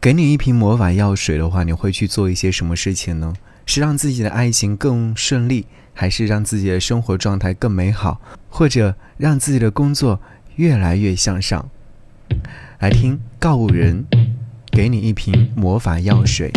给你一瓶魔法药水的话，你会去做一些什么事情呢？是让自己的爱情更顺利，还是让自己的生活状态更美好，或者让自己的工作越来越向上？来听告五人，给你一瓶魔法药水。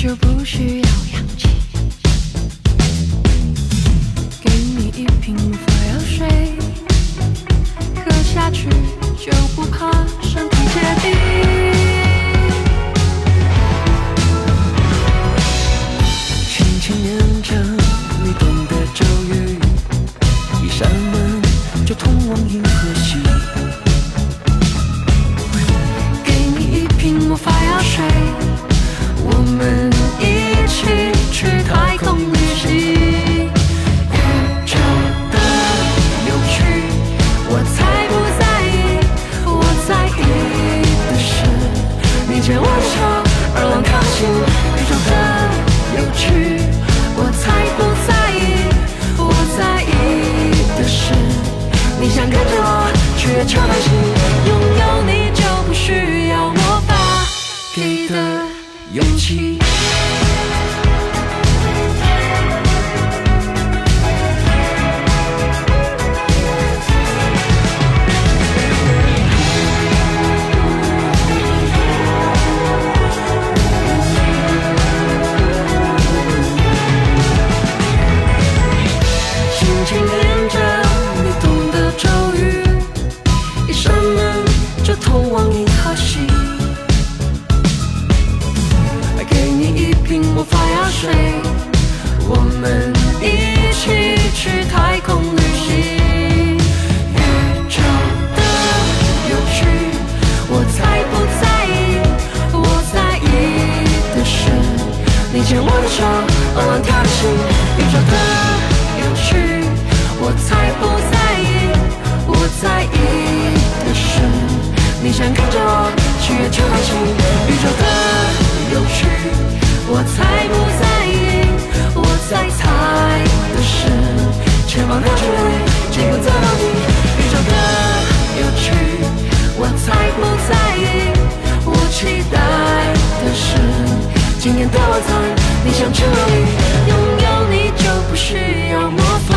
就不需要氧 country 光那距离近不到你，宇宙的有趣我才不在意。我期待的是，今天的晚餐。你想去哪里？拥有你就不需要魔法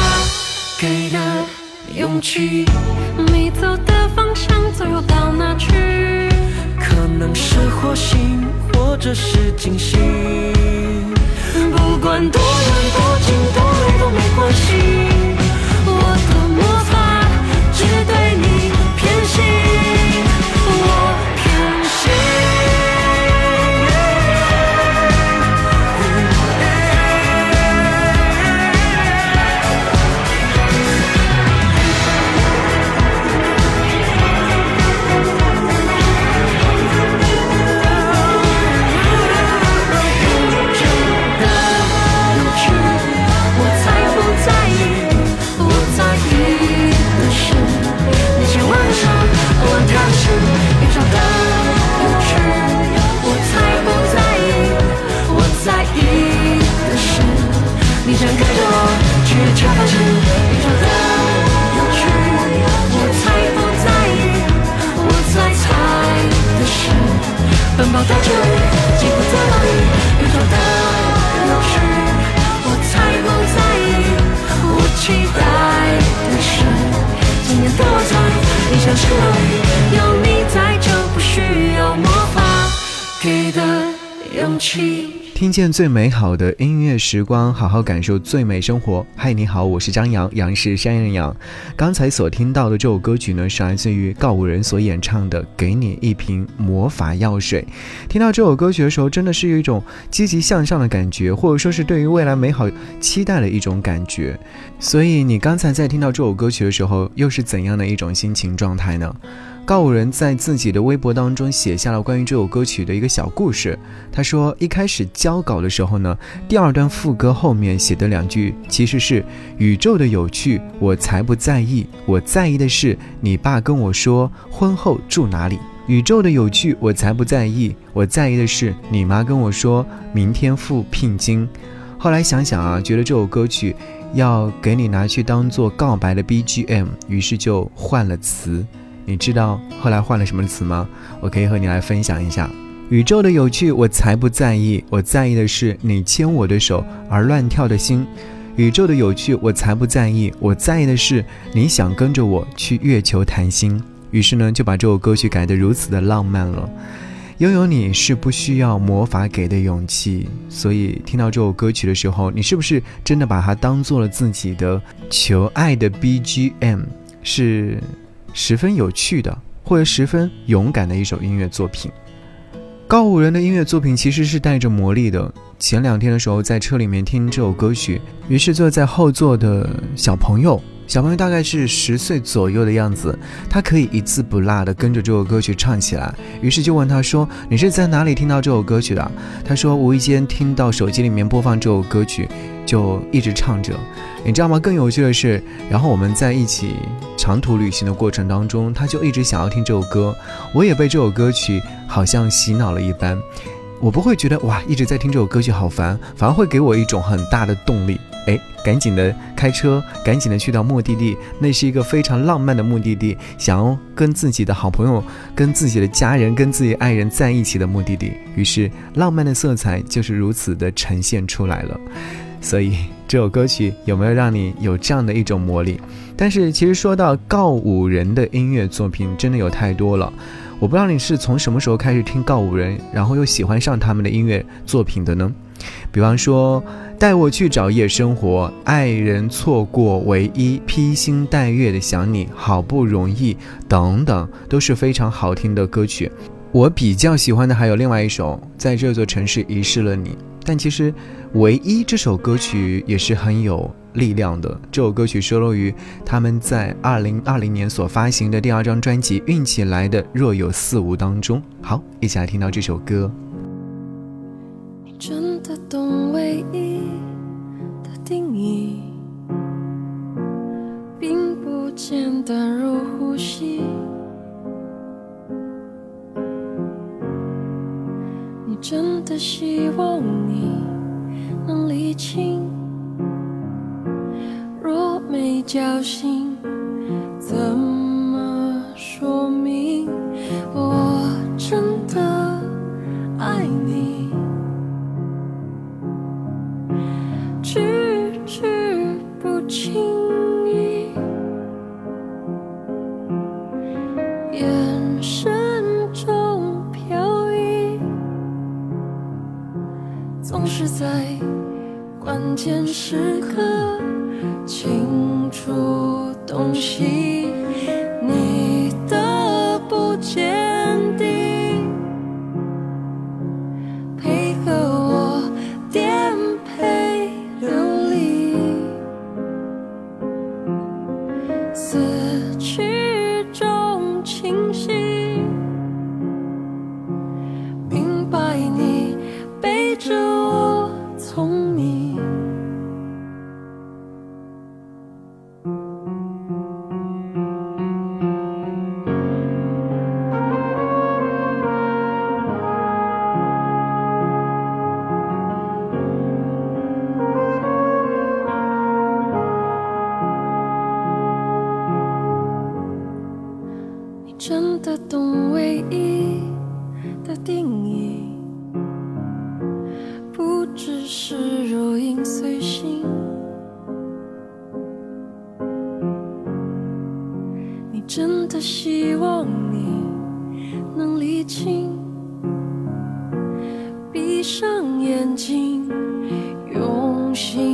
给的勇气。你走的方向，最后到哪去？可能是火星，或者是金星。不管多远多近多累都没关系。我的魔法只对你偏心。有你在，就不需要魔法给的勇气。听见最美好的音乐时光，好好感受最美生活。嗨，你好，我是张扬，杨是山羊羊。刚才所听到的这首歌曲呢，是来自于告五人所演唱的《给你一瓶魔法药水》。听到这首歌曲的时候，真的是一种积极向上的感觉，或者说是对于未来美好期待的一种感觉。所以，你刚才在听到这首歌曲的时候，又是怎样的一种心情状态呢？告五人在自己的微博当中写下了关于这首歌曲的一个小故事。他说，一开始交稿的时候呢，第二段副歌后面写的两句其实是“宇宙的有趣，我才不在意，我在意的是你爸跟我说婚后住哪里。”宇宙的有趣，我才不在意，我在意的是你妈跟我说明天付聘金。后来想想啊，觉得这首歌曲要给你拿去当做告白的 BGM，于是就换了词。你知道后来换了什么词吗？我可以和你来分享一下。宇宙的有趣，我才不在意，我在意的是你牵我的手而乱跳的心。宇宙的有趣，我才不在意，我在意的是你想跟着我去月球谈心。于是呢，就把这首歌曲改得如此的浪漫了。拥有你是不需要魔法给的勇气，所以听到这首歌曲的时候，你是不是真的把它当做了自己的求爱的 BGM？是十分有趣的，或者十分勇敢的一首音乐作品。告五人的音乐作品其实是带着魔力的。前两天的时候，在车里面听这首歌曲，于是坐在后座的小朋友。小朋友大概是十岁左右的样子，他可以一字不落的跟着这首歌曲唱起来。于是就问他说：“你是在哪里听到这首歌曲的？”他说：“无意间听到手机里面播放这首歌曲，就一直唱着。”你知道吗？更有趣的是，然后我们在一起长途旅行的过程当中，他就一直想要听这首歌，我也被这首歌曲好像洗脑了一般。我不会觉得哇一直在听这首歌曲好烦，反而会给我一种很大的动力。哎，赶紧的开车，赶紧的去到目的地，那是一个非常浪漫的目的地，想要跟自己的好朋友、跟自己的家人、跟自己爱人在一起的目的地。于是，浪漫的色彩就是如此的呈现出来了。所以，这首歌曲有没有让你有这样的一种魔力？但是，其实说到告五人的音乐作品，真的有太多了。我不知道你是从什么时候开始听告五人，然后又喜欢上他们的音乐作品的呢？比方说。带我去找夜生活，爱人错过唯一，披星戴月的想你，好不容易，等等，都是非常好听的歌曲。我比较喜欢的还有另外一首，在这座城市遗失了你。但其实，唯一这首歌曲也是很有力量的。这首歌曲收录于他们在二零二零年所发行的第二张专辑《运气来的若有似无》当中。好，一起来听到这首歌。真的懂唯一的。定义并不简单如呼吸。你真的希望你能理清？若没交心，时刻心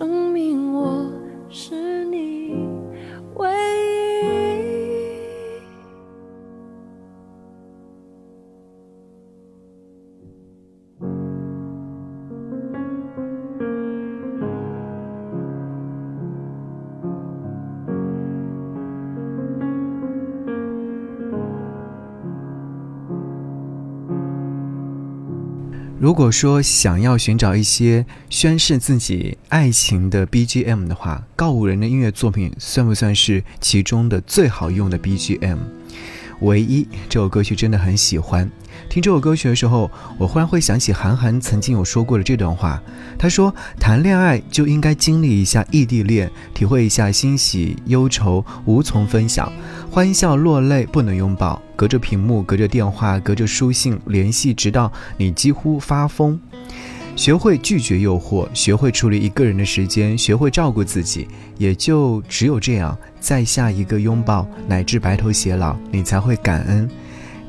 生命如果说想要寻找一些宣示自己爱情的 BGM 的话，告五人的音乐作品算不算是其中的最好用的 BGM？唯一这首歌曲真的很喜欢。听这首歌曲的时候，我忽然会想起韩寒曾经有说过的这段话。他说：“谈恋爱就应该经历一下异地恋，体会一下欣喜忧愁无从分享，欢笑落泪不能拥抱，隔着屏幕，隔着电话，隔着书信联系，直到你几乎发疯。”学会拒绝诱惑，学会处理一个人的时间，学会照顾自己，也就只有这样，在下一个拥抱乃至白头偕老，你才会感恩。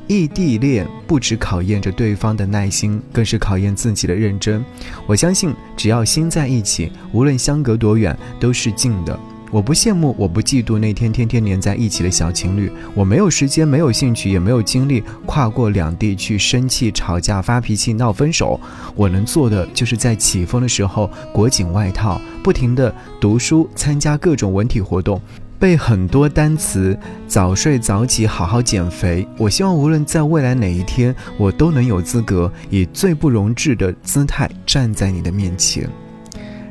异地恋不只考验着对方的耐心，更是考验自己的认真。我相信，只要心在一起，无论相隔多远，都是近的。我不羡慕，我不嫉妒那天天天黏在一起的小情侣。我没有时间，没有兴趣，也没有精力跨过两地去生气、吵架、发脾气、闹分手。我能做的，就是在起风的时候裹紧外套，不停地读书，参加各种文体活动。背很多单词，早睡早起，好好减肥。我希望无论在未来哪一天，我都能有资格以最不容置的姿态站在你的面前。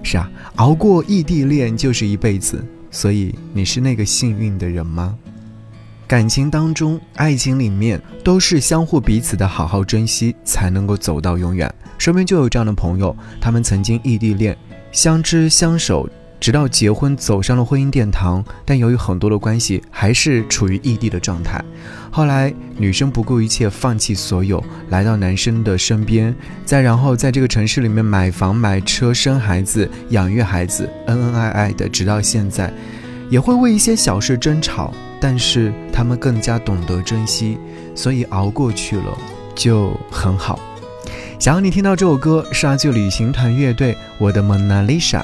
是啊，熬过异地恋就是一辈子，所以你是那个幸运的人吗？感情当中，爱情里面都是相互彼此的好好珍惜，才能够走到永远。身边就有这样的朋友，他们曾经异地恋，相知相守。直到结婚走上了婚姻殿堂，但由于很多的关系，还是处于异地的状态。后来，女生不顾一切，放弃所有，来到男生的身边，再然后在这个城市里面买房、买车、生孩子、养育孩子，恩恩爱爱的，直到现在，也会为一些小事争吵，但是他们更加懂得珍惜，所以熬过去了就很好。想要你听到这首歌，是来自旅行团乐队《我的蒙娜丽莎》。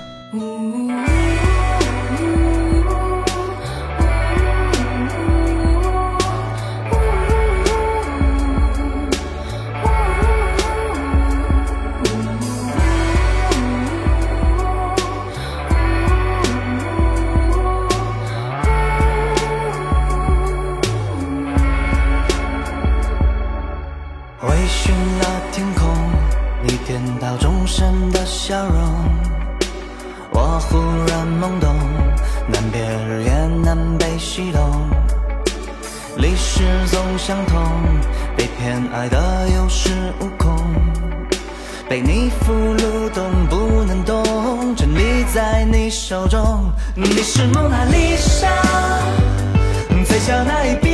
最小那一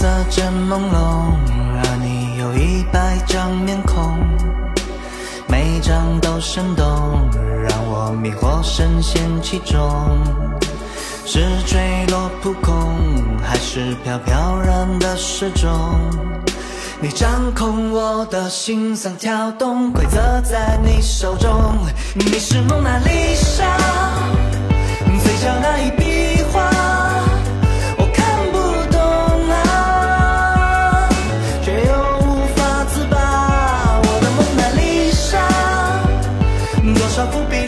色正朦胧，而你有一百张面孔，每张都生动，让我迷惑深陷其中。是坠落扑空，还是飘飘然的失重？你掌控我的心脏跳动，规则在你手中。你是蒙娜丽莎，嘴角那一笔少伏笔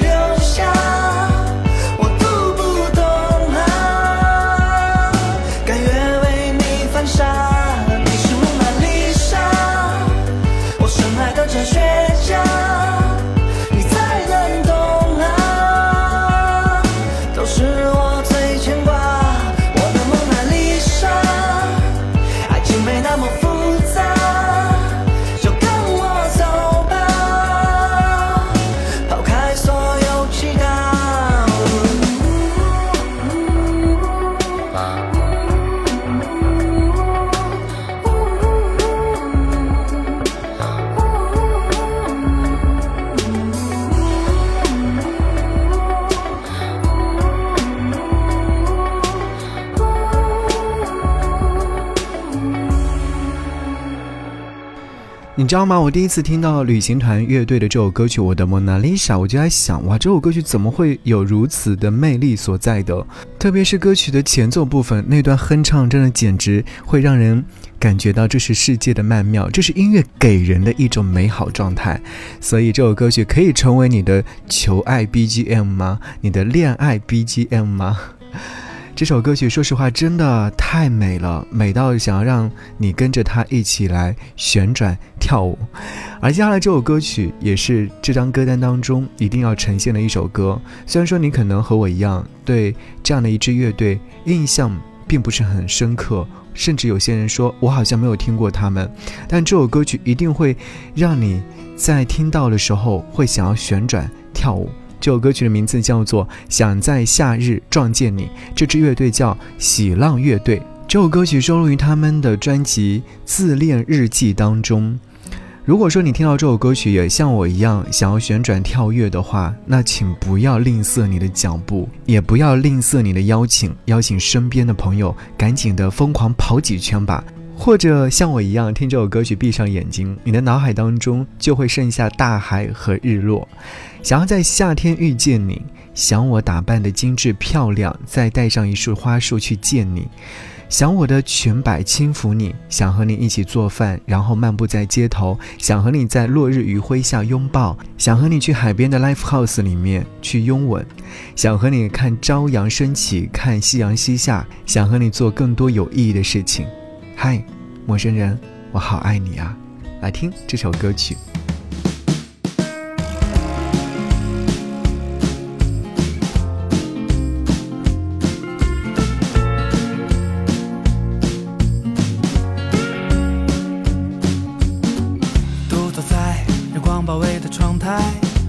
你知道吗？我第一次听到旅行团乐队的这首歌曲《我的蒙娜丽莎》，我就在想，哇，这首歌曲怎么会有如此的魅力所在的？特别是歌曲的前奏部分那段哼唱，真的简直会让人感觉到这是世界的曼妙，这是音乐给人的一种美好状态。所以这首歌曲可以成为你的求爱 BGM 吗？你的恋爱 BGM 吗？这首歌曲，说实话，真的太美了，美到想要让你跟着它一起来旋转跳舞。而接下来这首歌曲也是这张歌单当中一定要呈现的一首歌。虽然说你可能和我一样，对这样的一支乐队印象并不是很深刻，甚至有些人说我好像没有听过他们，但这首歌曲一定会让你在听到的时候会想要旋转跳舞。这首歌曲的名字叫做《想在夏日撞见你》，这支乐队叫喜浪乐队。这首歌曲收录于他们的专辑《自恋日记》当中。如果说你听到这首歌曲也像我一样想要旋转跳跃的话，那请不要吝啬你的脚步，也不要吝啬你的邀请，邀请身边的朋友赶紧的疯狂跑几圈吧。或者像我一样听这首歌曲，闭上眼睛，你的脑海当中就会剩下大海和日落。想要在夏天遇见你，想我打扮的精致漂亮，再带上一束花束去见你。想我的裙摆轻抚你，想和你一起做饭，然后漫步在街头，想和你在落日余晖下拥抱，想和你去海边的 life house 里面去拥吻，想和你看朝阳升起，看夕阳西下，想和你做更多有意义的事情。嗨，陌生人，我好爱你啊！来听这首歌曲。独坐在日光包围的窗台，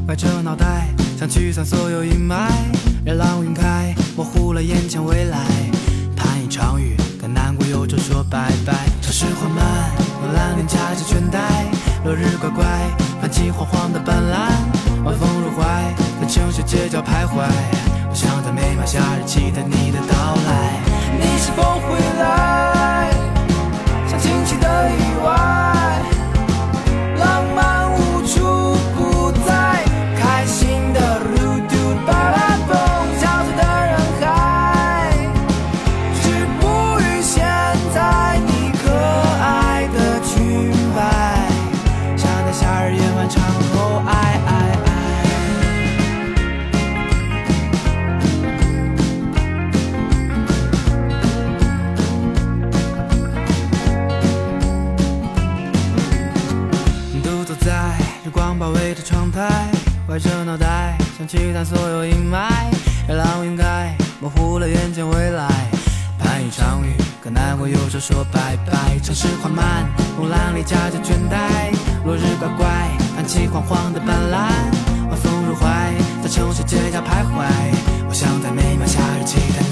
歪着脑袋想驱散所有阴霾。热浪晕开，模糊了眼前未来。我想在每晚夏日期待你模糊了眼前未来。盼一场雨，可难过忧愁说拜拜。城市缓慢，风浪里夹着倦怠。落日乖乖，泛起黄黄的斑斓。晚风入怀，在城市街角徘徊。我想在每秒夏日期待